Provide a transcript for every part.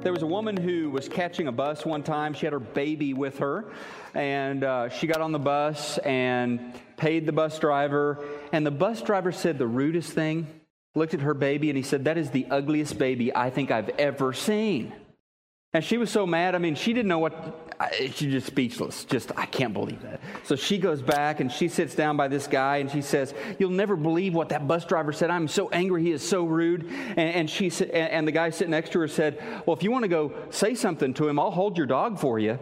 There was a woman who was catching a bus one time. She had her baby with her, and uh, she got on the bus and paid the bus driver. And the bus driver said the rudest thing, looked at her baby, and he said, That is the ugliest baby I think I've ever seen. And she was so mad. I mean, she didn't know what, she's just speechless. Just, I can't believe that. So she goes back and she sits down by this guy and she says, You'll never believe what that bus driver said. I'm so angry. He is so rude. And, and she and the guy sitting next to her said, Well, if you want to go say something to him, I'll hold your dog for you.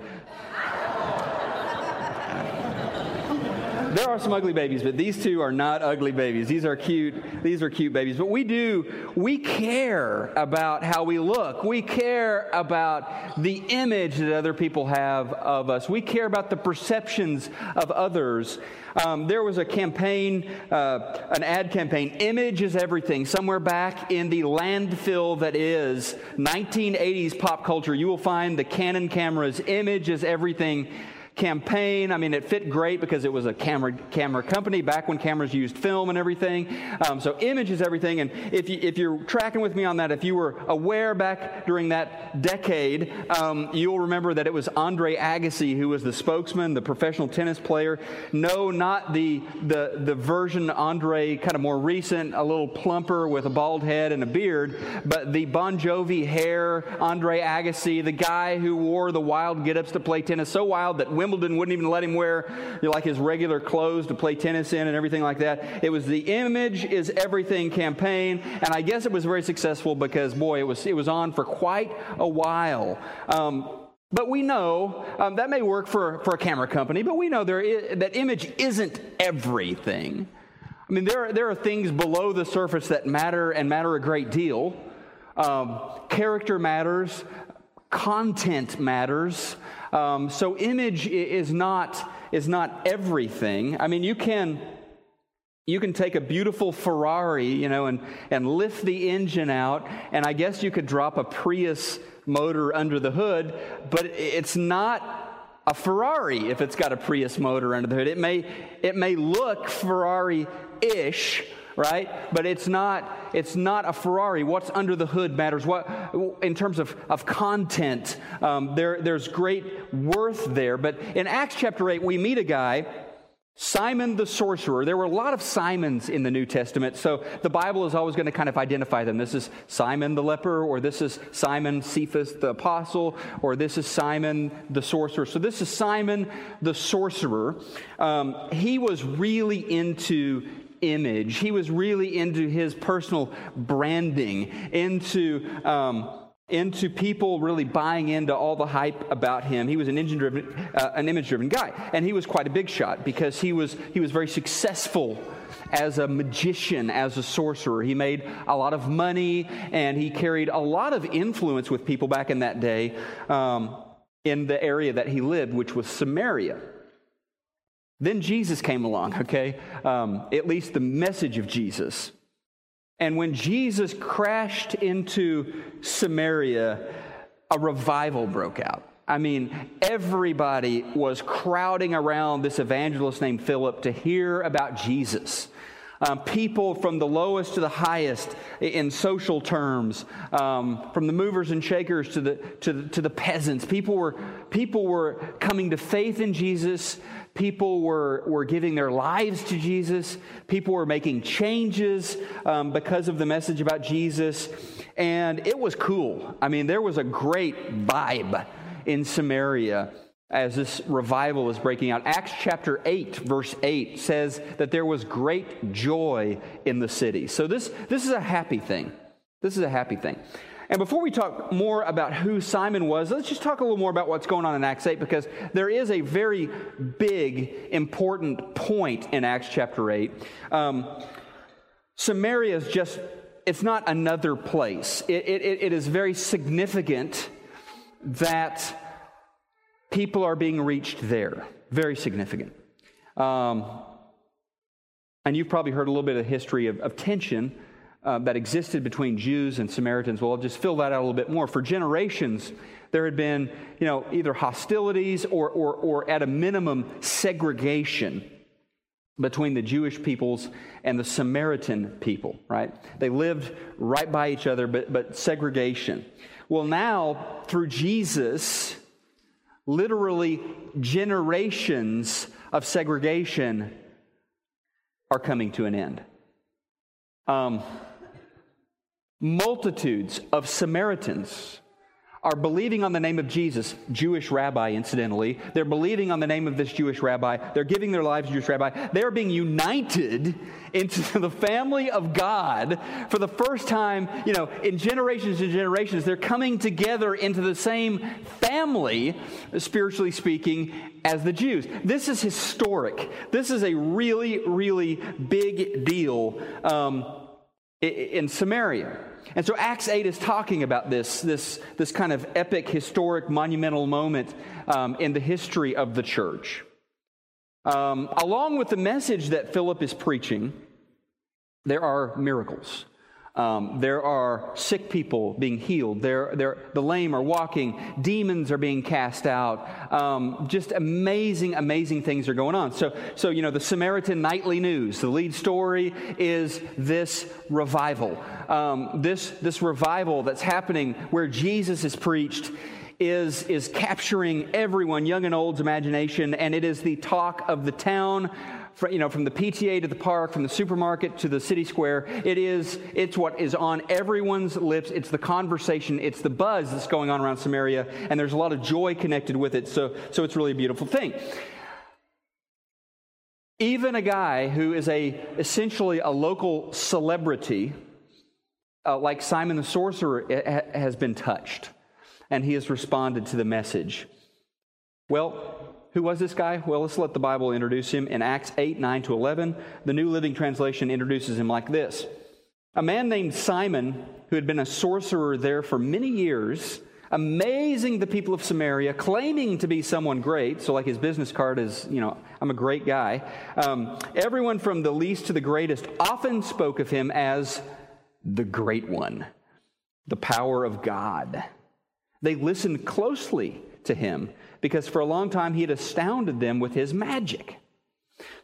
There are some ugly babies, but these two are not ugly babies. These are cute. These are cute babies. But we do, we care about how we look. We care about the image that other people have of us. We care about the perceptions of others. Um, there was a campaign, uh, an ad campaign, Image is Everything, somewhere back in the landfill that is 1980s pop culture. You will find the Canon cameras, Image is Everything campaign. I mean, it fit great because it was a camera camera company back when cameras used film and everything. Um, so image is everything. And if you if you're tracking with me on that, if you were aware back during that decade, um, you'll remember that it was Andre Agassi who was the spokesman, the professional tennis player. No, not the the the version Andre, kind of more recent, a little plumper with a bald head and a beard, but the Bon Jovi hair, Andre Agassi, the guy who wore the wild get-ups to play tennis, so wild that women Wimbledon wouldn't even let him wear you know, like his regular clothes to play tennis in and everything like that. It was the image is everything campaign, and I guess it was very successful because boy, it was it was on for quite a while. Um, but we know um, that may work for, for a camera company, but we know there is, that image isn't everything. I mean, there are, there are things below the surface that matter and matter a great deal. Um, character matters, content matters. Um, so image is not is not everything. I mean, you can you can take a beautiful Ferrari, you know, and, and lift the engine out, and I guess you could drop a Prius motor under the hood, but it's not a Ferrari if it's got a Prius motor under the hood. It may, it may look Ferrari ish, right? But it's not, it's not a Ferrari. What's under the hood matters. What, in terms of, of content, um, there, there's great worth there. But in Acts chapter 8, we meet a guy Simon the sorcerer. There were a lot of Simons in the New Testament, so the Bible is always going to kind of identify them. This is Simon the leper, or this is Simon Cephas the apostle, or this is Simon the sorcerer. So this is Simon the sorcerer. Um, he was really into image. He was really into his personal branding, into. Um, into people really buying into all the hype about him. He was an driven, uh, an image driven guy, and he was quite a big shot because he was he was very successful as a magician, as a sorcerer. He made a lot of money, and he carried a lot of influence with people back in that day um, in the area that he lived, which was Samaria. Then Jesus came along, okay? Um, at least the message of Jesus. And when Jesus crashed into Samaria, a revival broke out. I mean, everybody was crowding around this evangelist named Philip to hear about Jesus. Um, people from the lowest to the highest in social terms, um, from the movers and shakers to the, to the, to the peasants. People were, people were coming to faith in Jesus. People were, were giving their lives to Jesus. People were making changes um, because of the message about Jesus. And it was cool. I mean, there was a great vibe in Samaria as this revival is breaking out. Acts chapter 8, verse 8 says that there was great joy in the city. So this, this is a happy thing. This is a happy thing. And before we talk more about who Simon was, let's just talk a little more about what's going on in Acts 8 because there is a very big, important point in Acts chapter 8. Um, Samaria is just, it's not another place. It, it, it is very significant that people are being reached there. Very significant. Um, and you've probably heard a little bit of history of, of tension uh, that existed between Jews and Samaritans. Well, I'll just fill that out a little bit more. For generations, there had been, you know, either hostilities or, or, or at a minimum, segregation between the Jewish peoples and the Samaritan people, right? They lived right by each other, but, but segregation. Well, now, through Jesus, literally generations of segregation are coming to an end. Um, multitudes of Samaritans are believing on the name of Jesus, Jewish rabbi, incidentally. They're believing on the name of this Jewish rabbi. They're giving their lives to Jewish rabbi. They're being united into the family of God for the first time, you know, in generations and generations. They're coming together into the same family, spiritually speaking, as the Jews. This is historic. This is a really, really big deal um, in Samaria. And so Acts 8 is talking about this, this, this kind of epic, historic, monumental moment um, in the history of the church. Um, along with the message that Philip is preaching, there are miracles. Um, there are sick people being healed. There, there, the lame are walking. Demons are being cast out. Um, just amazing, amazing things are going on. So, so, you know, the Samaritan Nightly News, the lead story is this revival. Um, this, this revival that's happening where Jesus is preached is, is capturing everyone, young and old's imagination, and it is the talk of the town you know, from the PTA to the park, from the supermarket to the city square. It is, it's what is on everyone's lips. It's the conversation, it's the buzz that's going on around Samaria, and there's a lot of joy connected with it. So, so it's really a beautiful thing. Even a guy who is a essentially a local celebrity, uh, like Simon the sorcerer, has been touched, and he has responded to the message. Well, who was this guy? Well, let's let the Bible introduce him. In Acts 8, 9 to 11, the New Living Translation introduces him like this A man named Simon, who had been a sorcerer there for many years, amazing the people of Samaria, claiming to be someone great. So, like his business card is, you know, I'm a great guy. Um, everyone from the least to the greatest often spoke of him as the great one, the power of God. They listened closely to him because for a long time he had astounded them with his magic.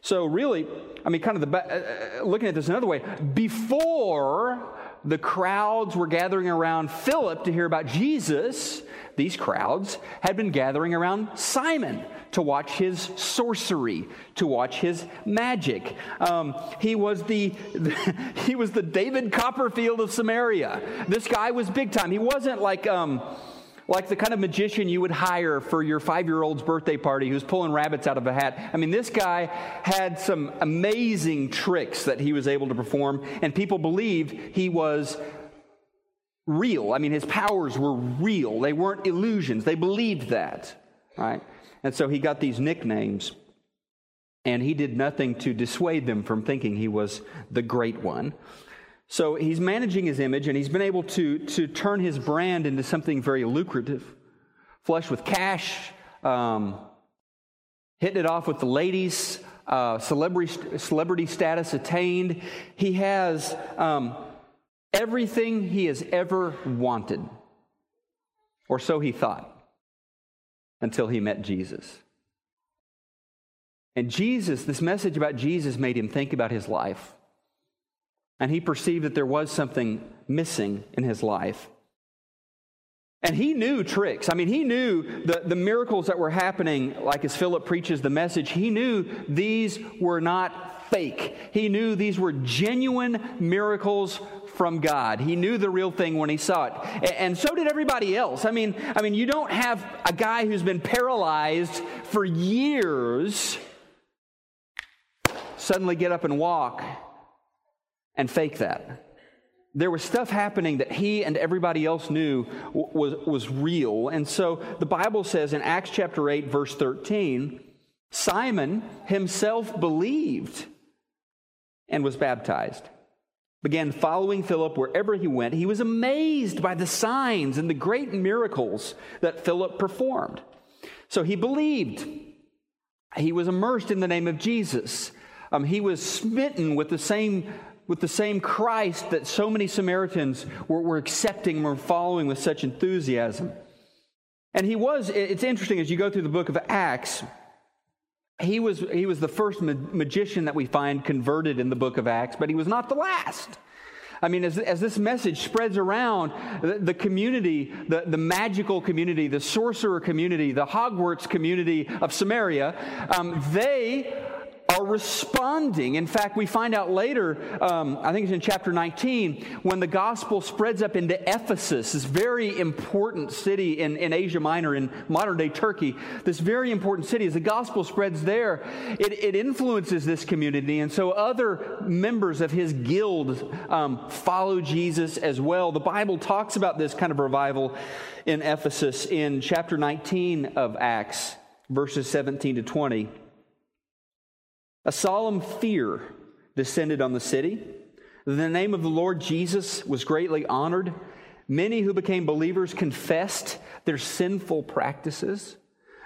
So, really, I mean, kind of the uh, uh, looking at this another way, before the crowds were gathering around Philip to hear about Jesus, these crowds had been gathering around Simon to watch his sorcery, to watch his magic. Um, he was the he was the David Copperfield of Samaria. This guy was big time. He wasn't like. Um, like the kind of magician you would hire for your five year old's birthday party who's pulling rabbits out of a hat. I mean, this guy had some amazing tricks that he was able to perform, and people believed he was real. I mean, his powers were real, they weren't illusions. They believed that, right? And so he got these nicknames, and he did nothing to dissuade them from thinking he was the great one. So he's managing his image and he's been able to, to turn his brand into something very lucrative, flush with cash, um, hitting it off with the ladies, uh, celebrity, celebrity status attained. He has um, everything he has ever wanted, or so he thought, until he met Jesus. And Jesus, this message about Jesus made him think about his life and he perceived that there was something missing in his life. And he knew tricks. I mean, he knew the, the miracles that were happening, like as Philip preaches the message, he knew these were not fake. He knew these were genuine miracles from God. He knew the real thing when he saw it. And so did everybody else. I mean, I mean, you don't have a guy who's been paralyzed for years suddenly get up and walk and fake that. There was stuff happening that he and everybody else knew was, was real. And so the Bible says in Acts chapter 8, verse 13, Simon himself believed and was baptized. Began following Philip wherever he went. He was amazed by the signs and the great miracles that Philip performed. So he believed. He was immersed in the name of Jesus. Um, he was smitten with the same with the same Christ that so many Samaritans were, were accepting, were following with such enthusiasm. And he was, it's interesting as you go through the book of Acts, he was, he was the first ma- magician that we find converted in the book of Acts, but he was not the last. I mean, as, as this message spreads around, the, the community, the, the magical community, the sorcerer community, the Hogwarts community of Samaria, um, they are responding. In fact, we find out later, um, I think it's in chapter 19, when the gospel spreads up into Ephesus, this very important city in, in Asia Minor, in modern day Turkey. This very important city, as the gospel spreads there, it, it influences this community. And so other members of his guild um, follow Jesus as well. The Bible talks about this kind of revival in Ephesus in chapter 19 of Acts, verses 17 to 20. A solemn fear descended on the city. The name of the Lord Jesus was greatly honored. Many who became believers confessed their sinful practices.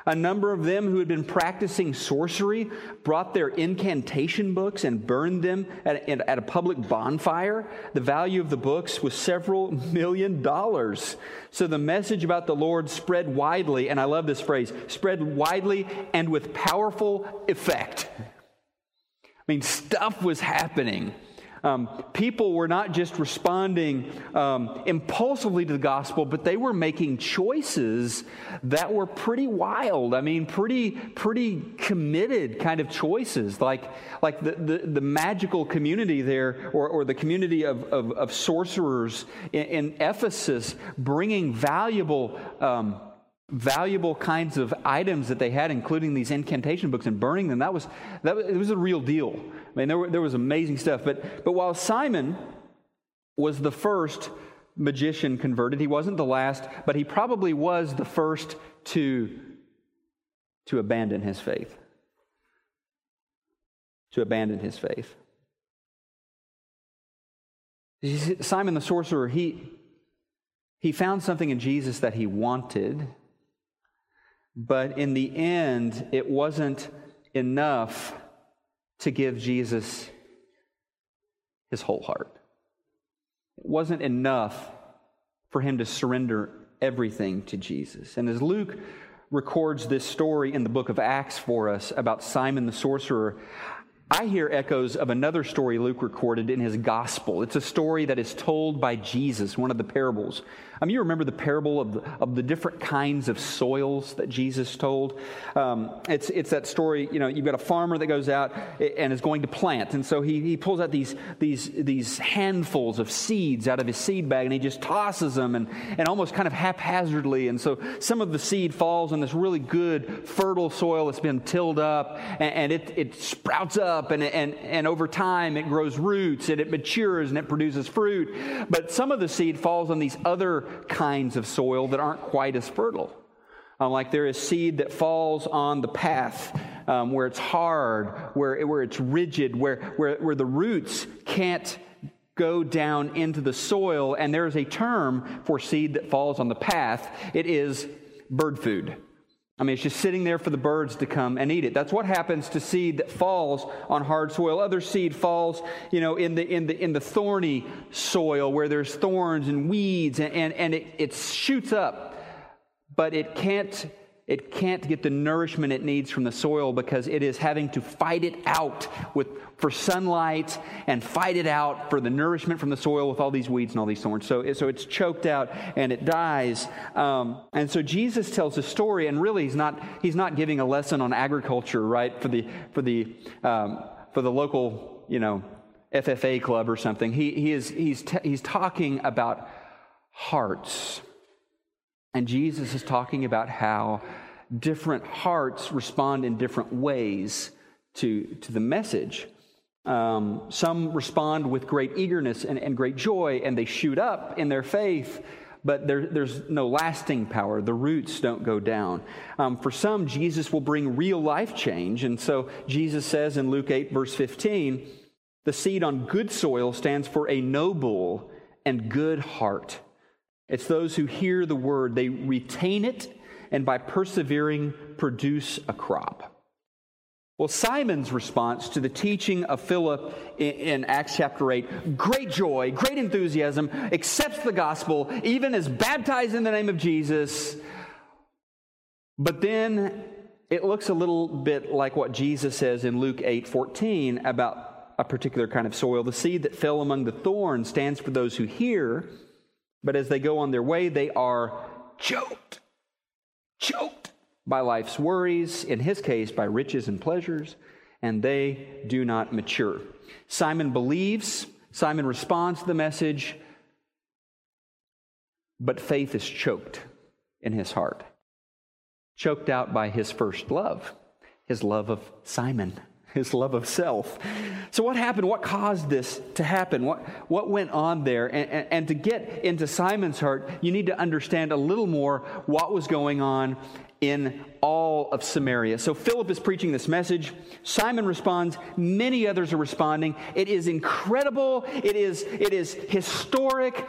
A number of them who had been practicing sorcery brought their incantation books and burned them at, at, a public bonfire. The value of the books was several million dollars. So the message about the Lord spread widely, and I love this phrase spread widely and with powerful effect. I mean, stuff was happening. Um, people were not just responding um, impulsively to the gospel, but they were making choices that were pretty wild. I mean, pretty, pretty committed kind of choices, like, like the, the, the magical community there, or, or the community of, of, of sorcerers in, in, Ephesus, bringing valuable. Um, valuable kinds of items that they had, including these incantation books, and burning them. That was, that was, it was a real deal. I mean, there, were, there was amazing stuff. But, but while Simon was the first magician converted, he wasn't the last, but he probably was the first to, to abandon his faith. To abandon his faith. Simon the sorcerer, he, he found something in Jesus that he wanted but in the end, it wasn't enough to give Jesus his whole heart. It wasn't enough for him to surrender everything to Jesus. And as Luke records this story in the book of Acts for us about Simon the sorcerer, I hear echoes of another story Luke recorded in his gospel. It's a story that is told by Jesus, one of the parables. I mean, you remember the parable of the, of the different kinds of soils that Jesus told? Um, it's, it's that story, you know, you've got a farmer that goes out and is going to plant. And so he, he pulls out these, these, these handfuls of seeds out of his seed bag and he just tosses them and, and almost kind of haphazardly. And so some of the seed falls on this really good, fertile soil that's been tilled up and, and it, it sprouts up and, and, and over time it grows roots and it matures and it produces fruit. But some of the seed falls on these other kinds of soil that aren't quite as fertile. Um, like there is seed that falls on the path um, where it's hard, where, where it's rigid, where, where, where the roots can't go down into the soil. And there is a term for seed that falls on the path it is bird food. I mean, it's just sitting there for the birds to come and eat it. That's what happens to seed that falls on hard soil. Other seed falls, you know, in the, in the, in the thorny soil where there's thorns and weeds and, and, and it, it shoots up, but it can't it can't get the nourishment it needs from the soil because it is having to fight it out with, for sunlight and fight it out for the nourishment from the soil with all these weeds and all these thorns. So, so it's choked out and it dies. Um, and so Jesus tells a story, and really he's not, he's not giving a lesson on agriculture, right, for the, for the, um, for the local, you know, FFA club or something. He, he is, he's, t- he's talking about hearts and Jesus is talking about how different hearts respond in different ways to, to the message. Um, some respond with great eagerness and, and, great joy, and they shoot up in their faith, but there, there's no lasting power. The roots don't go down. Um, for some, Jesus will bring real life change. And so Jesus says in Luke 8, verse 15, the seed on good soil stands for a noble and good heart. It's those who hear the word, they retain it, and by persevering, produce a crop. Well, Simon's response to the teaching of Philip in, Acts chapter 8 great joy, great enthusiasm, accepts the gospel, even is baptized in the name of Jesus. But then it looks a little bit like what Jesus says in Luke 8 14 about a particular kind of soil. The seed that fell among the thorns stands for those who hear, but as they go on their way, they are choked, choked by life's worries, in his case, by riches and pleasures, and they do not mature. Simon believes, Simon responds to the message, but faith is choked in his heart, choked out by his first love, his love of Simon, his love of self. So, what happened? What caused this to happen? What, what went on there? And, and, and to get into Simon's heart, you need to understand a little more what was going on in all of Samaria. So Philip is preaching this message. Simon responds. Many others are responding. It is incredible. It is, it is historic.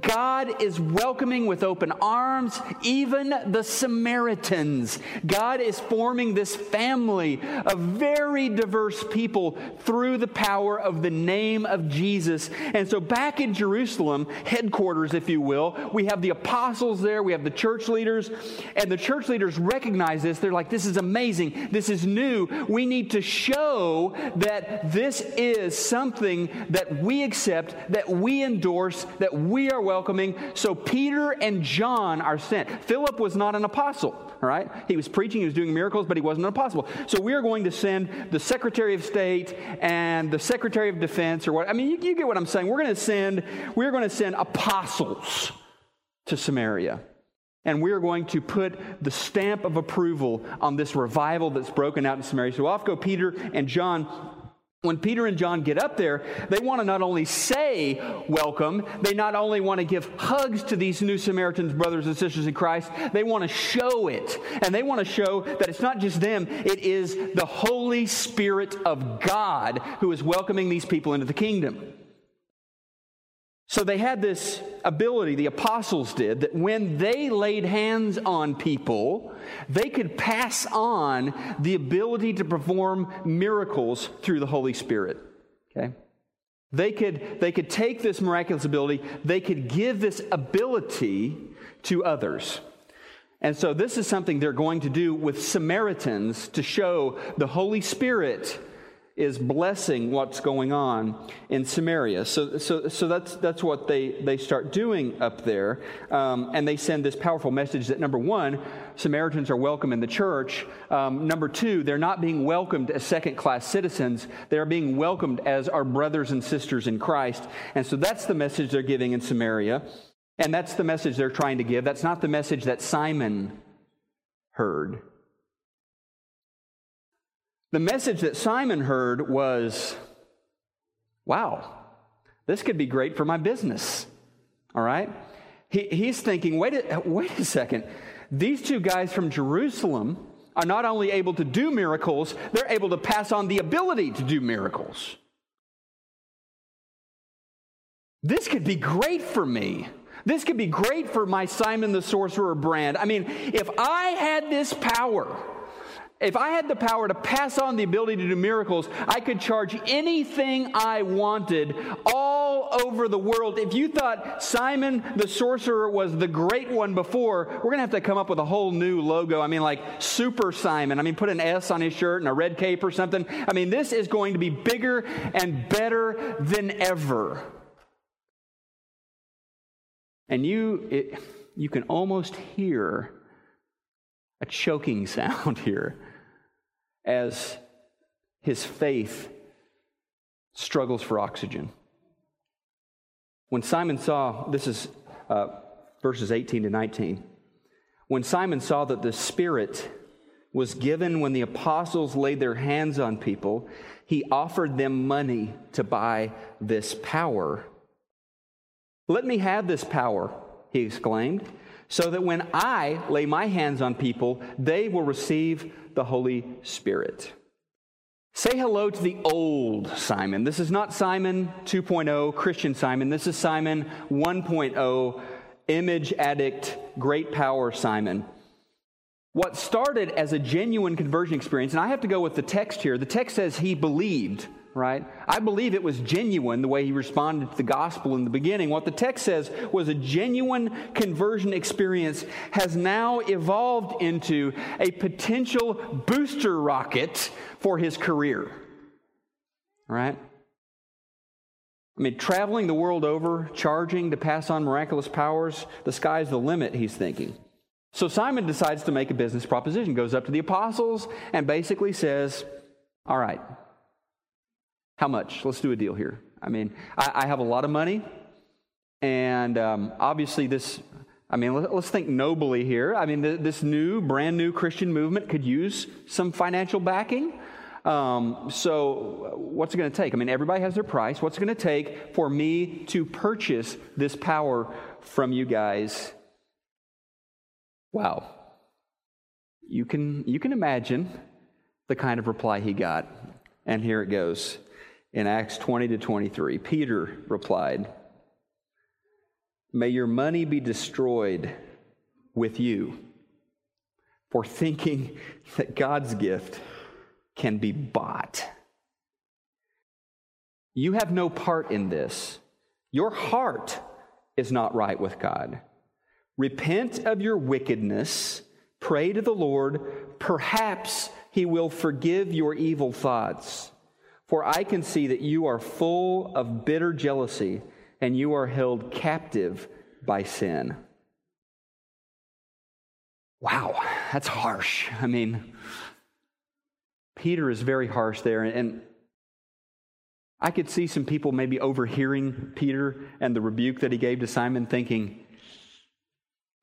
God is welcoming with open arms even the Samaritans. God is forming this family of very diverse people through the power of the name of Jesus. And so back in Jerusalem, headquarters, if you will, we have the apostles there, we have the church leaders, and the church recognize this. They're like, this is amazing. This is new. We need to show that this is something that we accept, that we endorse, that we are welcoming. So Peter and John are sent. Philip was not an apostle, all right? He was preaching, he was doing miracles, but he wasn't an apostle. So we are going to send the Secretary of State and the Secretary of Defense, or what. I mean, you, you get what I'm saying. We're going to send, we're going to send apostles to Samaria. And we are going to put the stamp of approval on this revival that's broken out in Samaria. So off go Peter and John. When Peter and John get up there, they want to not only say welcome, they not only want to give hugs to these new Samaritans, brothers and sisters in Christ, they want to show it. And they want to show that it's not just them, it is the Holy Spirit of God who is welcoming these people into the kingdom. So they had this ability, the apostles did, that when they laid hands on people, they could pass on the ability to perform miracles through the Holy Spirit. Okay? They could, they could take this miraculous ability, they could give this ability to others. And so this is something they're going to do with Samaritans to show the Holy Spirit is blessing what's going on in Samaria. So, so, so that's, that's what they, they start doing up there. Um, and they send this powerful message that number one, Samaritans are welcome in the church. Um, number two, they're not being welcomed as second class citizens, they're being welcomed as our brothers and sisters in Christ. And so that's the message they're giving in Samaria. And that's the message they're trying to give. That's not the message that Simon heard. The message that Simon heard was wow, this could be great for my business. All right? He, he's thinking, wait a, wait a second. These two guys from Jerusalem are not only able to do miracles, they're able to pass on the ability to do miracles. This could be great for me. This could be great for my Simon the Sorcerer brand. I mean, if I had this power, if I had the power to pass on the ability to do miracles, I could charge anything I wanted all over the world. If you thought Simon the sorcerer was the great one before, we're going to have to come up with a whole new logo. I mean, like Super Simon. I mean, put an S on his shirt and a red cape or something. I mean, this is going to be bigger and better than ever. And you, it, you can almost hear a choking sound here as his faith struggles for oxygen. When Simon saw, this is uh, verses 18 to 19, when Simon saw that the Spirit was given when the apostles laid their hands on people, he offered them money to buy this power. Let me have this power, he exclaimed, so that when I lay my hands on people, they will receive the Holy Spirit. Say hello to the old Simon. This is not Simon 2.0, Christian Simon. This is Simon 1.0, image addict, great power Simon. What started as a genuine conversion experience, and I have to go with the text here, the text says he believed right? I believe it was genuine the way he responded to the gospel in the beginning. What the text says was a genuine conversion experience has now evolved into a potential booster rocket for his career, right? I mean, traveling the world over, charging to pass on miraculous powers, the sky's the limit, he's thinking. So Simon decides to make a business proposition, goes up to the apostles, and basically says, All right, how much? Let's do a deal here. I mean, I, I have a lot of money, and um, obviously, this, I mean, let, us think nobly here. I mean, this new, brand new Christian movement could use some financial backing. Um, so, what's it going to take? I mean, everybody has their price. What's it going to take for me to purchase this power from you guys? Wow. You can, you can imagine the kind of reply he got. And here it goes in Acts 20 to 23. Peter replied, May your money be destroyed with you for thinking that God's gift can be bought. You have no part in this. Your heart is not right with God. Repent of your wickedness, pray to the Lord, perhaps he will forgive your evil thoughts. For I can see that you are full of bitter jealousy and you are held captive by sin. Wow, that's harsh. I mean, Peter is very harsh there. And I could see some people maybe overhearing Peter and the rebuke that he gave to Simon, thinking,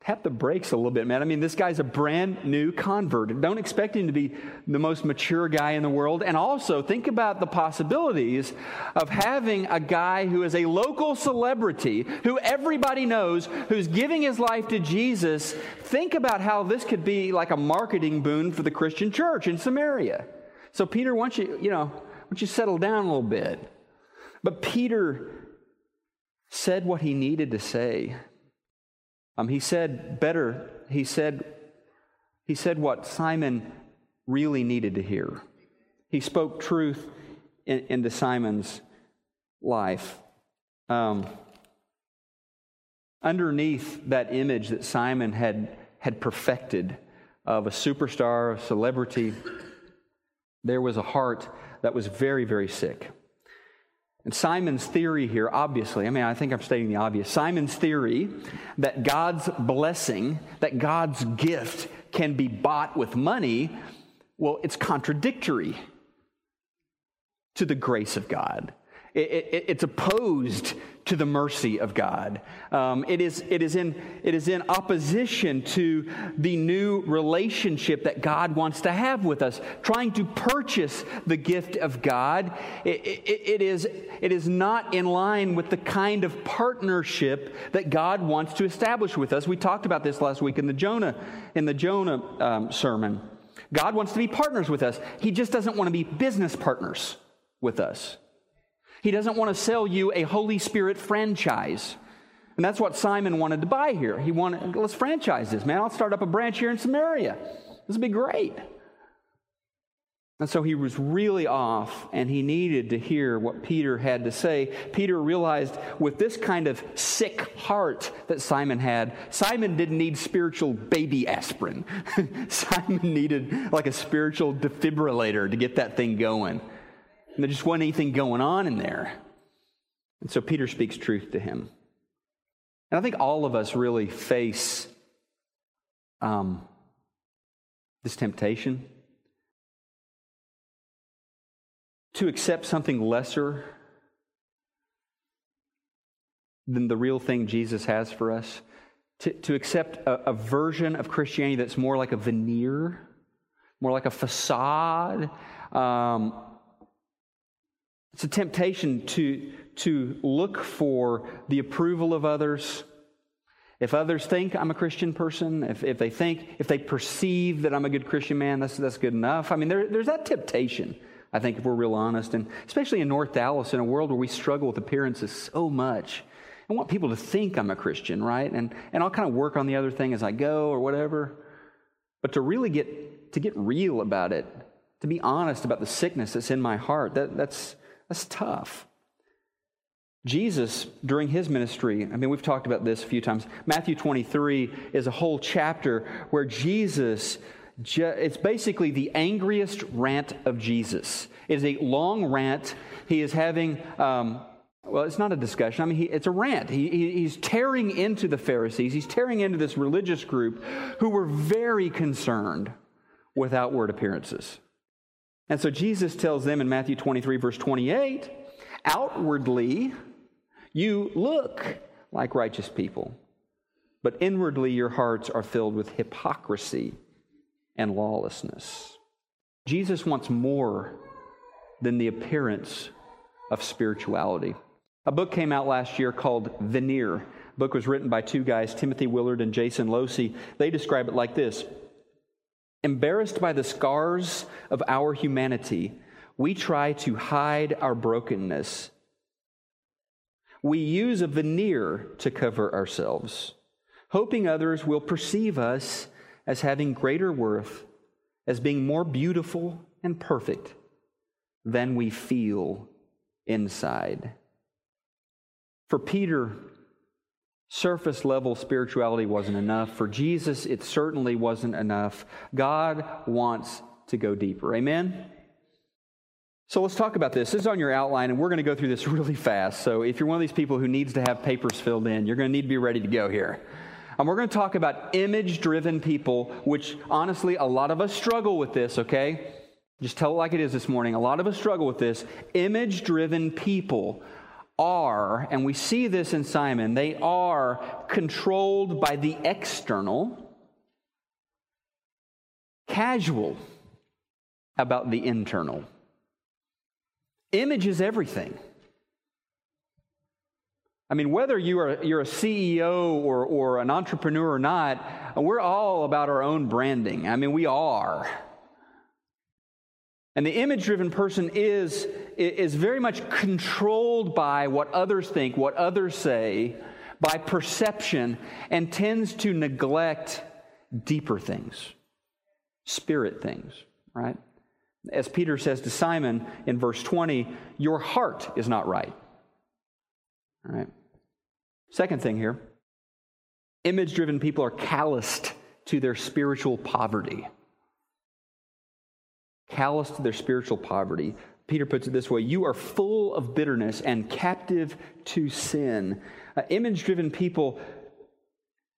tap the brakes a little bit, man. I mean, this guy's a brand new convert. Don't expect him to be the most mature guy in the world. And also, think about the possibilities of having a guy who is a local celebrity, who everybody knows, who's giving his life to Jesus. Think about how this could be like a marketing boon for the Christian church in Samaria. So, Peter, why don't you, you know, why don't you settle down a little bit? But Peter said what he needed to say. Um, he said better, he said, he said what Simon really needed to hear. He spoke truth in, into Simon's life. Um, underneath that image that Simon had, had perfected of a superstar, a celebrity, there was a heart that was very, very sick. And Simon's theory here, obviously, I mean, I think I'm stating the obvious. Simon's theory that God's blessing, that God's gift can be bought with money, well, it's contradictory to the grace of God. It, it, it's opposed to the mercy of God. Um, it, is, it, is in, it is in opposition to the new relationship that God wants to have with us. Trying to purchase the gift of God, it, it, is, it is not in line with the kind of partnership that God wants to establish with us. We talked about this last week in the Jonah, in the Jonah um, sermon. God wants to be partners with us. He just doesn't want to be business partners with us. He doesn't want to sell you a Holy Spirit franchise. And that's what Simon wanted to buy here. He wanted, let's franchise this, man. I'll start up a branch here in Samaria. This would be great. And so he was really off, and he needed to hear what Peter had to say. Peter realized with this kind of sick heart that Simon had, Simon didn't need spiritual baby aspirin. Simon needed like a spiritual defibrillator to get that thing going. And there just wasn't anything going on in there. And so Peter speaks truth to him. And I think all of us really face um, this temptation to accept something lesser than the real thing Jesus has for us, to, to accept a, a version of Christianity that's more like a veneer, more like a facade. Um, it's a temptation to, to look for the approval of others. If others think I'm a Christian person, if, if they think, if they perceive that I'm a good Christian man, that's, that's good enough. I mean, there, there's that temptation, I think, if we're real honest. And especially in North Dallas, in a world where we struggle with appearances so much. I want people to think I'm a Christian, right? And, and I'll kind of work on the other thing as I go or whatever. But to really get, to get real about it, to be honest about the sickness that's in my heart, that, that's, That's tough. Jesus, during his ministry, I mean, we've talked about this a few times. Matthew 23 is a whole chapter where Jesus, it's basically the angriest rant of Jesus. It is a long rant. He is having, um, well, it's not a discussion. I mean, he, it's a rant. He, he, he's tearing into the Pharisees, he's tearing into this religious group who were very concerned with outward appearances. And so Jesus tells them in Matthew 23, verse 28, outwardly, you look like righteous people, but inwardly your hearts are filled with hypocrisy and lawlessness. Jesus wants more than the appearance of spirituality. A book came out last year called Veneer. The book was written by two guys, Timothy Willard and Jason Locy. They describe it like this Embarrassed by the scars of our humanity, we try to hide our brokenness we use a veneer to cover ourselves, hoping others will perceive us as having greater worth, as being more beautiful and perfect than we feel inside. For Peter, surface level spirituality wasn't enough. For Jesus, it certainly wasn't enough. God wants to go deeper. Amen? So let's talk about this. This is on your outline, and we're going to go through this really fast. So if you're one of these people who needs to have papers filled in, you're going to need to be ready to go here. And we're going to talk about image driven people, which honestly, a lot of us struggle with this, okay? Just tell it like it is this morning. A lot of us struggle with this. Image driven people are, and we see this in Simon, they are controlled by the external, casual about the internal. Image is everything. I mean, whether you are, you're a CEO or, or an entrepreneur or not, we're all about our own branding. I mean, we are. And the image driven person is, is very much controlled by what others think, what others say, by perception, and tends to neglect deeper things, spirit things, right? As Peter says to Simon in verse 20, your heart is not right. All right. Second thing here image driven people are calloused to their spiritual poverty. Calloused to their spiritual poverty. Peter puts it this way You are full of bitterness and captive to sin. Uh, image driven people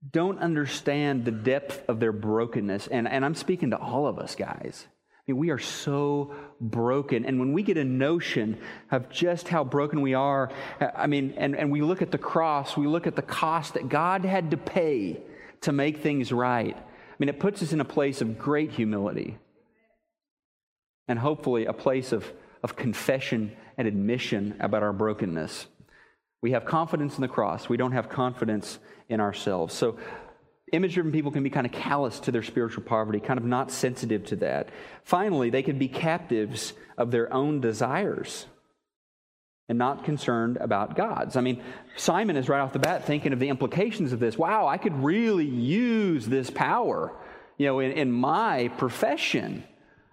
don't understand the depth of their brokenness. And, and I'm speaking to all of us, guys. I mean, we are so broken. And when we get a notion of just how broken we are, I mean, and, and we look at the cross, we look at the cost that God had to pay to make things right. I mean, it puts us in a place of great humility and hopefully a place of, of confession and admission about our brokenness. We have confidence in the cross. We don't have confidence in ourselves. So Image driven people can be kind of callous to their spiritual poverty, kind of not sensitive to that. Finally, they can be captives of their own desires and not concerned about God's. I mean, Simon is right off the bat thinking of the implications of this. Wow, I could really use this power, you know, in, in my profession.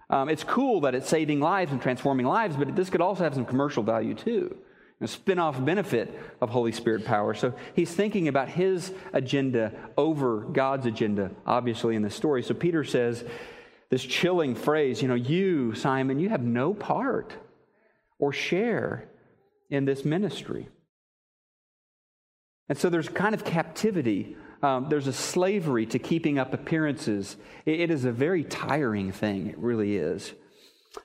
Um, it's cool that it's saving lives and transforming lives, but this could also have some commercial value too a spin off benefit of Holy Spirit power. So he's thinking about his agenda over God's agenda, obviously, in the story. So Peter says this chilling phrase, you know, you, Simon, you have no part or share in this ministry. And so there's kind of captivity. Um, there's a slavery to keeping up appearances. it, it is a very tiring thing. It really is.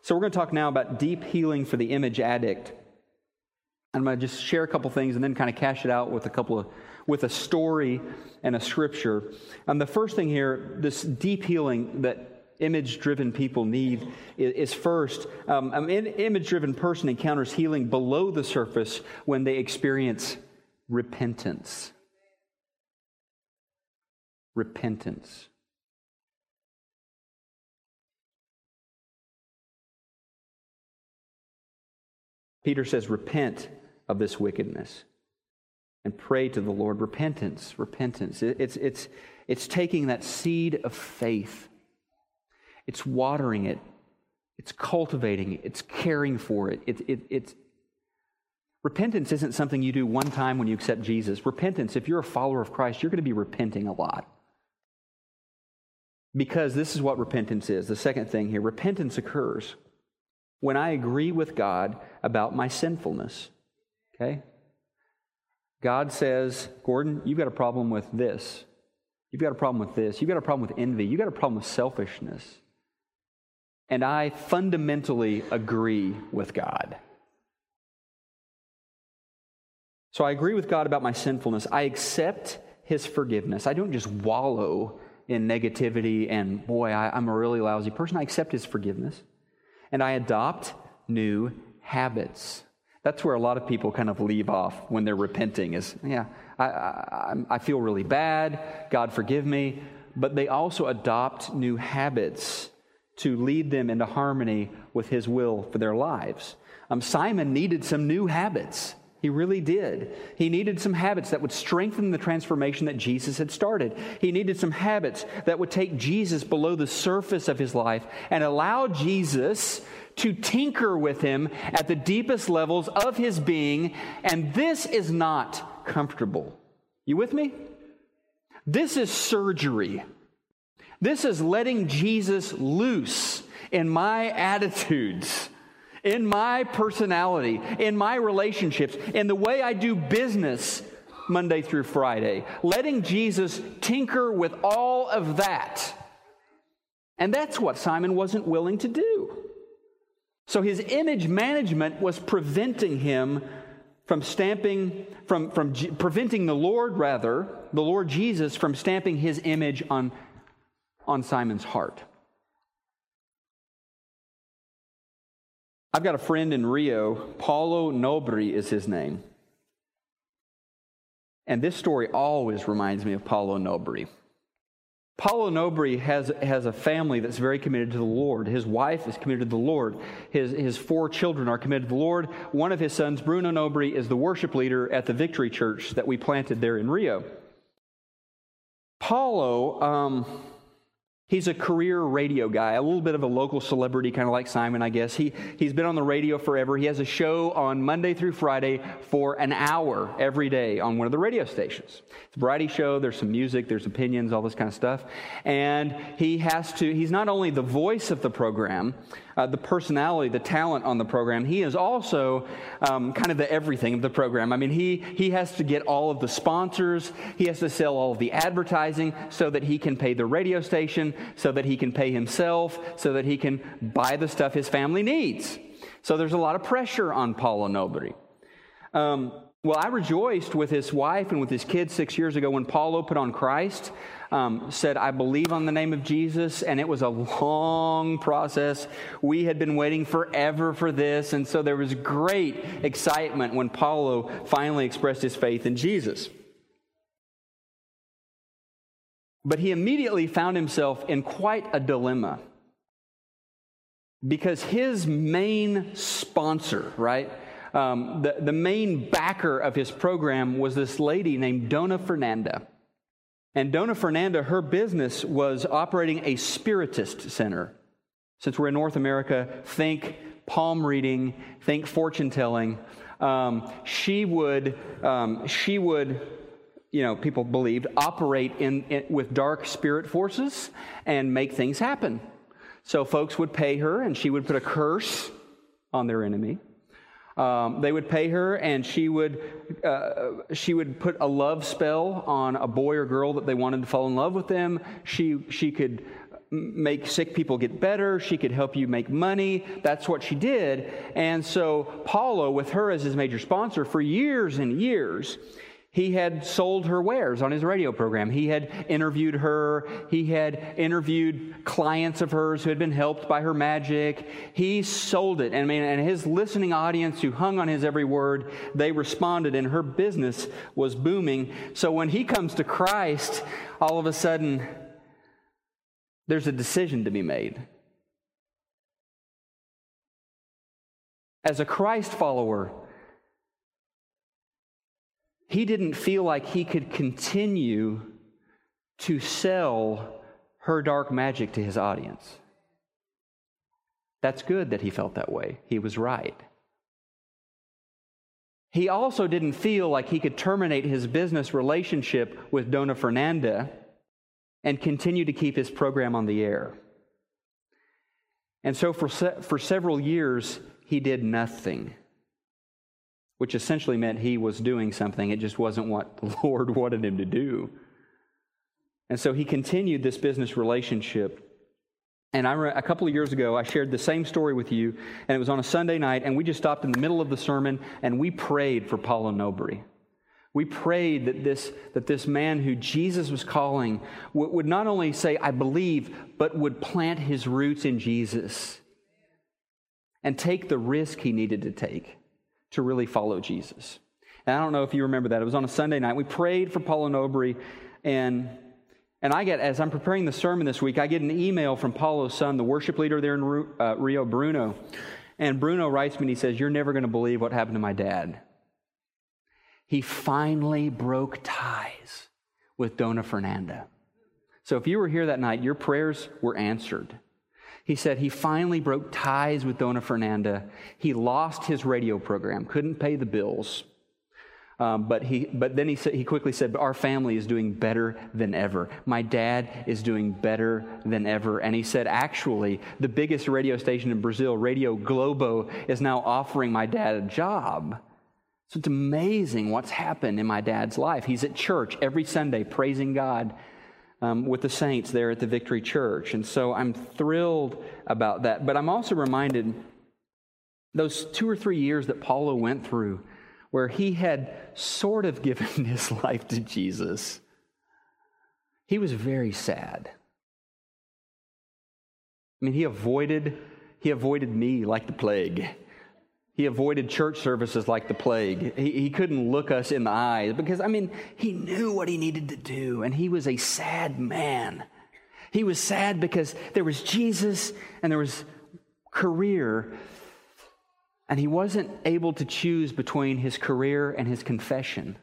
So we're going to talk now about deep healing for the image addict. I'm going to just share a couple things and then kind of cash it out with a couple of with a story and a scripture. And the first thing here, this deep healing that image-driven people need is, first um, an image-driven person encounters healing below the surface when they experience repentance. Repentance. Peter says, Repent of this wickedness and pray to the Lord. Repentance, repentance. It's, it's, it's taking that seed of faith, it's watering it, it's cultivating it, it's caring for it, it, it, it's Repentance isn't something you do one time when you accept Jesus. Repentance, if you're a follower of Christ, you're going to be repenting a lot. Because this is what repentance is. The second thing here repentance occurs when I agree with God about my sinfulness. Okay? God says, Gordon, you've got a problem with this. You've got a problem with this. You've got a problem with envy. You've got a problem with selfishness. And I fundamentally agree with God. So I agree with God about my sinfulness. I accept His forgiveness. I don't just wallow in negativity and, boy, I, am a really lousy person. I accept His forgiveness. And I adopt new habits. That's where a lot of people kind of leave off when they're repenting is, yeah, I, I, I feel really bad. God, forgive me. But they also adopt new habits to lead them into harmony with His will for their lives. Um, Simon needed some new habits. He really did. He needed some habits that would strengthen the transformation that Jesus had started. He needed some habits that would take Jesus below the surface of his life and allow Jesus to tinker with him at the deepest levels of his being. And this is not comfortable. You with me? This is surgery. This is letting Jesus loose in my attitudes in my personality, in my relationships, in the way I do business Monday through Friday. Letting Jesus tinker with all of that. And that's what Simon wasn't willing to do. So his image management was preventing him from stamping, from, from preventing the Lord, rather, the Lord Jesus, from stamping his image on, on Simon's heart. I've got a friend in Rio, Paulo Nobri is his name. And this story always reminds me of Paulo Nobri. Paulo Nobri has, has a family that's very committed to the Lord. His wife is committed to the Lord. His, his four children are committed to the Lord. One of his sons, Bruno Nobri, is the worship leader at the Victory Church that we planted there in Rio. Paulo, um, He's a career radio guy, a little bit of a local celebrity, kind of like Simon, I guess. He, he's been on the radio forever. He has a show on Monday through Friday for an hour every day on one of the radio stations. It's a variety show. There's some music, there's opinions, all this kind of stuff. And he has to, he's not only the voice of the program, uh, the personality, the talent on the program. He is also um, kind of the everything of the program. I mean, he, he has to get all of the sponsors, he has to sell all of the advertising so that he can pay the radio station, so that he can pay himself, so that he can buy the stuff his family needs. So there's a lot of pressure on Paulo Nobri. Um, well, I rejoiced with his wife and with his kids six years ago when Paulo put on Christ um, said, I believe on the name of Jesus, and it was a long process. We had been waiting forever for this, and so there was great excitement when Paulo finally expressed his faith in Jesus. But he immediately found himself in quite a dilemma because his main sponsor, right? Um, the, the main backer of his program was this lady named Dona Fernanda. And Dona Fernanda, her business was operating a spiritist center. Since we're in North America, think palm reading, think fortune telling. Um, she would, um, she would, you know, people believed, operate in, in, with dark spirit forces and make things happen. So folks would pay her, and she would put a curse on their enemy. Um, they would pay her, and she would uh, she would put a love spell on a boy or girl that they wanted to fall in love with them. She she could make sick people get better. She could help you make money. That's what she did. And so Paulo, with her as his major sponsor for years and years, he had sold her wares on his radio program. He had interviewed her. He had interviewed clients of hers who had been helped by her magic. He sold it. And, I mean, and his listening audience who hung on his every word, they responded, and her business was booming. So when he comes to Christ, all of a sudden, there's a decision to be made. As a Christ follower, he didn't feel like he could continue to sell her dark magic to his audience. That's good that he felt that way. He was right. he also didn't feel like he could terminate his business relationship with Dona Fernanda and continue to keep his program on the air. And so for, se- for several years, he did nothing, which essentially meant he was doing something. It just wasn't what the Lord wanted him to do. And so he continued this business relationship. And I, a couple of years ago, I shared the same story with you, and it was on a Sunday night, and we just stopped in the middle of the sermon and we prayed for Paulo Nobri. We prayed that this, that this man who Jesus was calling would not only say, I believe, but would plant his roots in Jesus and take the risk he needed to take to really follow Jesus. And I don't know if you remember that. It was on a Sunday night. We prayed for Paulo Nobri, and, and I get, as I'm preparing the sermon this week, I get an email from Paulo's son, the worship leader there in uh, Rio, Bruno. And Bruno writes me and he says, You're never going to believe what happened to my dad he finally broke ties with Dona Fernanda. So if you were here that night, your prayers were answered. He said he finally broke ties with Dona Fernanda. He lost his radio program, couldn't pay the bills. Um, but, he, but then he, said, he quickly said, Our family is doing better than ever. My dad is doing better than ever. And he said, Actually, the biggest radio station in Brazil, Radio Globo, is now offering my dad a job. So it's amazing what's happened in my dad's life. He's at church every Sunday praising God um, with the saints there at the Victory Church. And so I'm thrilled about that. But I'm also reminded those two or three years that Paulo went through where he had sort of given his life to Jesus. He was very sad. I mean, he avoided he avoided me like the plague. He avoided church services like the plague. He, he couldn't look us in the eyes because, I mean, he knew what he needed to do, and he was a sad man. He was sad because there was Jesus and there was career, and he wasn't able to choose between his career and his confession.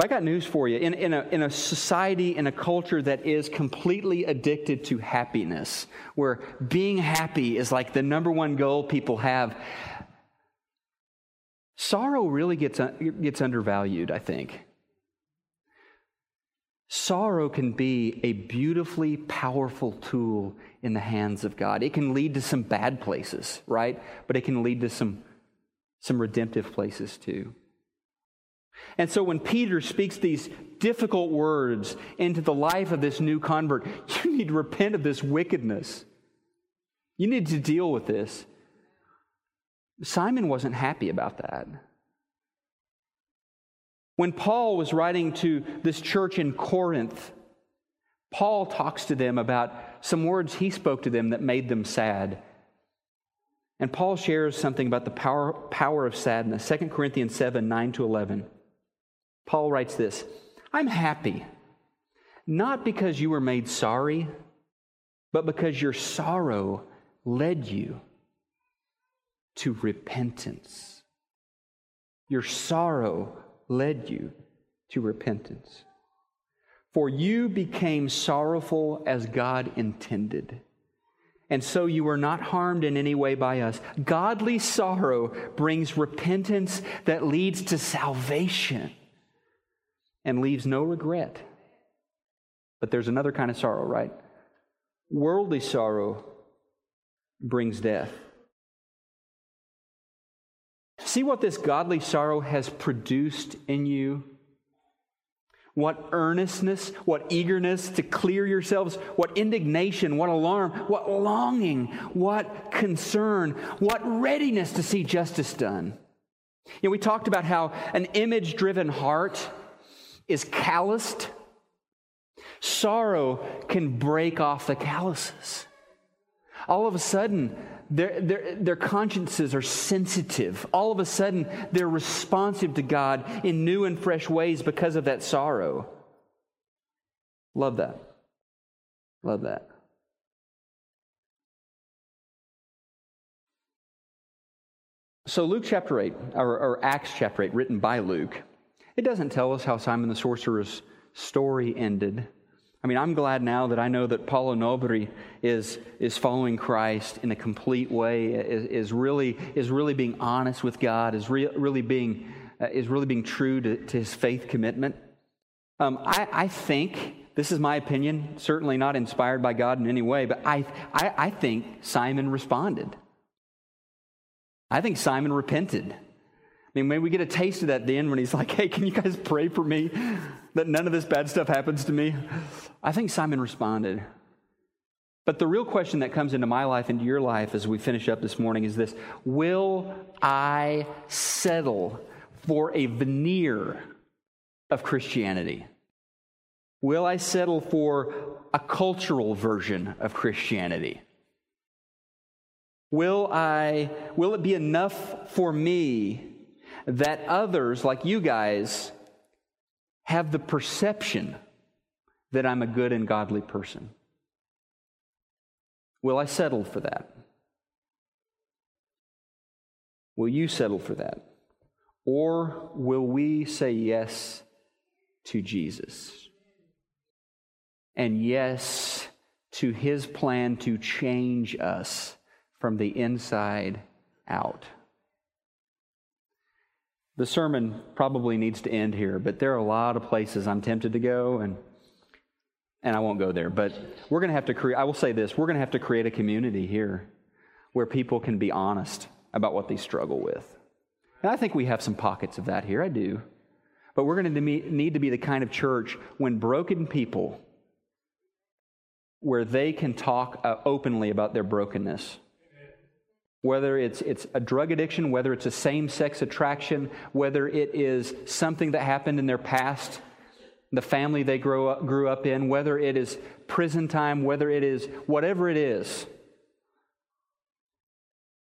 I got news for you. In, in, a, in a society, in a culture that is completely addicted to happiness, where being happy is like the number one goal people have, sorrow really gets, gets undervalued, I think. Sorrow can be a beautifully powerful tool in the hands of God. It can lead to some bad places, right? But it can lead to some, some redemptive places too. And so when Peter speaks these difficult words into the life of this new convert, you need to repent of this wickedness. You need to deal with this. Simon wasn't happy about that. When Paul was writing to this church in Corinth, Paul talks to them about some words he spoke to them that made them sad. And Paul shares something about the power, power of sadness 2 Corinthians 7 9 to 11. Paul writes this I'm happy, not because you were made sorry, but because your sorrow led you to repentance. Your sorrow led you to repentance. For you became sorrowful as God intended. And so you were not harmed in any way by us. Godly sorrow brings repentance that leads to salvation and leaves no regret. But there's another kind of sorrow, right? Worldly sorrow brings death. See what this godly sorrow has produced in you? What earnestness, what eagerness to clear yourselves, what indignation, what alarm, what longing, what concern, what readiness to see justice done. You know, we talked about how an image driven heart is calloused, sorrow can break off the calluses. All of a sudden, their, their, their consciences are sensitive. All of a sudden, they're responsive to God in new and fresh ways because of that sorrow. Love that. Love that. So, Luke chapter 8, or, or Acts chapter 8, written by Luke, it doesn't tell us how Simon the sorcerer's story ended. I mean, I'm glad now that I know that Paulo Nobri is, is following Christ in a complete way, is, is, really, is really being honest with God, is re, really, being, uh, is really being true to, to his faith commitment. Um, I, I think this is my opinion, certainly not inspired by God in any way, but I, I, I think Simon responded. I think Simon repented. Mean, maybe we get a taste of that then when he's like, hey, can you guys pray for me that none of this bad stuff happens to me? I think Simon responded. But the real question that comes into my life, into your life as we finish up this morning is this Will I settle for a veneer of Christianity? Will I settle for a cultural version of Christianity? Will I will it be enough for me that others like you guys have the perception that I'm a good and godly person? Will I settle for that? Will you settle for that? Or will we say yes to Jesus? and yes to his plan to change us from the inside out. The sermon probably needs to end here, but there are a lot of places I'm tempted to go and and I won't go there, but we're going to have to create I will say this, we're going to have to create a community here where people can be honest about what they struggle with. And I think we have some pockets of that here, I do. But we're going to need to be the kind of church when broken people where they can talk uh, openly about their brokenness. Whether it's, it's a drug addiction, whether it's a same sex attraction, whether it is something that happened in their past, the family they grew up, grew up in, whether it is prison time, whether it is whatever it is,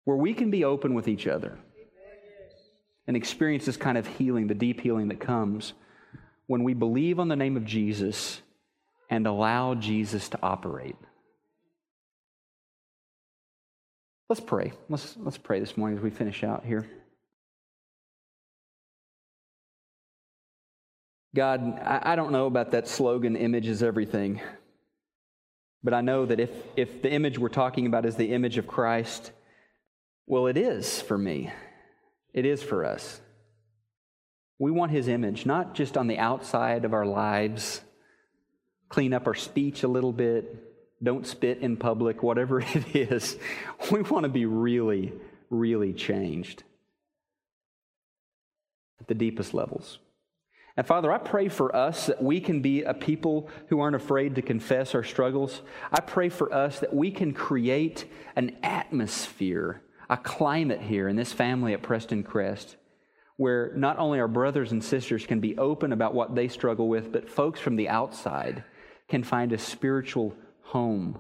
where we can be open with each other and experience this kind of healing, the deep healing that comes when we believe on the name of Jesus and allow Jesus to operate. Let's pray. Let's, let's pray this morning as we finish out here. God, I, I don't know about that slogan, image is everything. But I know that if, if the image we're talking about is the image of Christ, well, it is for me. It is for us. We want his image, not just on the outside of our lives, clean up our speech a little bit, don't spit in public, whatever it is. We want to be really, really changed at the deepest levels. And Father, I pray for us that we can be a people who aren't afraid to confess our struggles. I pray for us that we can create an atmosphere, a climate here in this family at Preston Crest where not only our brothers and sisters can be open about what they struggle with, but folks from the outside can find a spiritual home,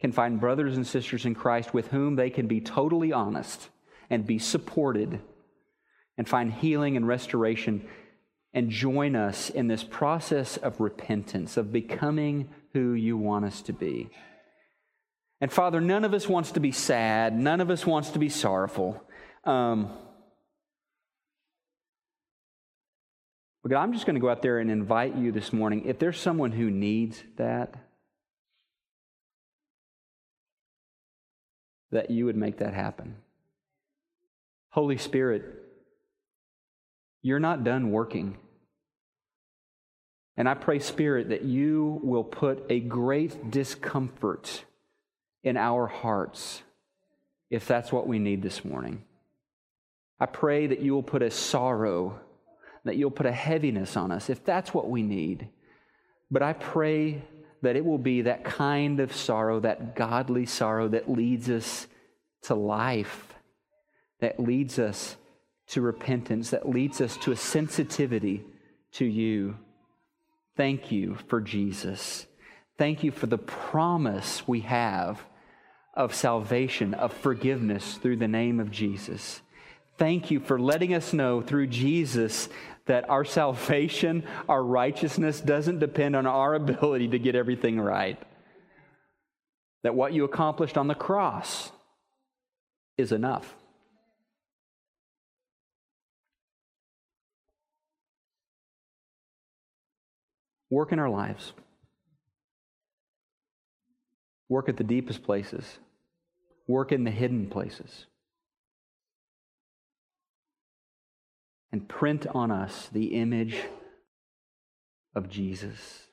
can find brothers and sisters in Christ with whom they can be totally honest and be supported and find healing and restoration and join us in this process of repentance, of becoming who you want us to be. And Father, none of us wants to be sad, none of us wants to be sorrowful. Um, But God, I'm just going to go out there and invite you this morning. If there's someone who needs that, that you would make that happen. Holy Spirit, you're not done working. And I pray, Spirit, that you will put a great discomfort in our hearts if that's what we need this morning. I pray that you will put a sorrow that you'll put a heaviness on us if that's what we need. But I pray that it will be that kind of sorrow, that godly sorrow that leads us to life, that leads us to repentance, that leads us to a sensitivity to you. Thank you for Jesus. Thank you for the promise we have of salvation, of forgiveness through the name of Jesus. Thank you for letting us know through Jesus that our salvation, our righteousness doesn't depend on our ability to get everything right. That what you accomplished on the cross is enough. Work in our lives. Work at the deepest places, work in the hidden places. And print on us the image of Jesus.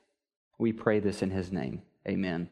We pray this in his name. Amen.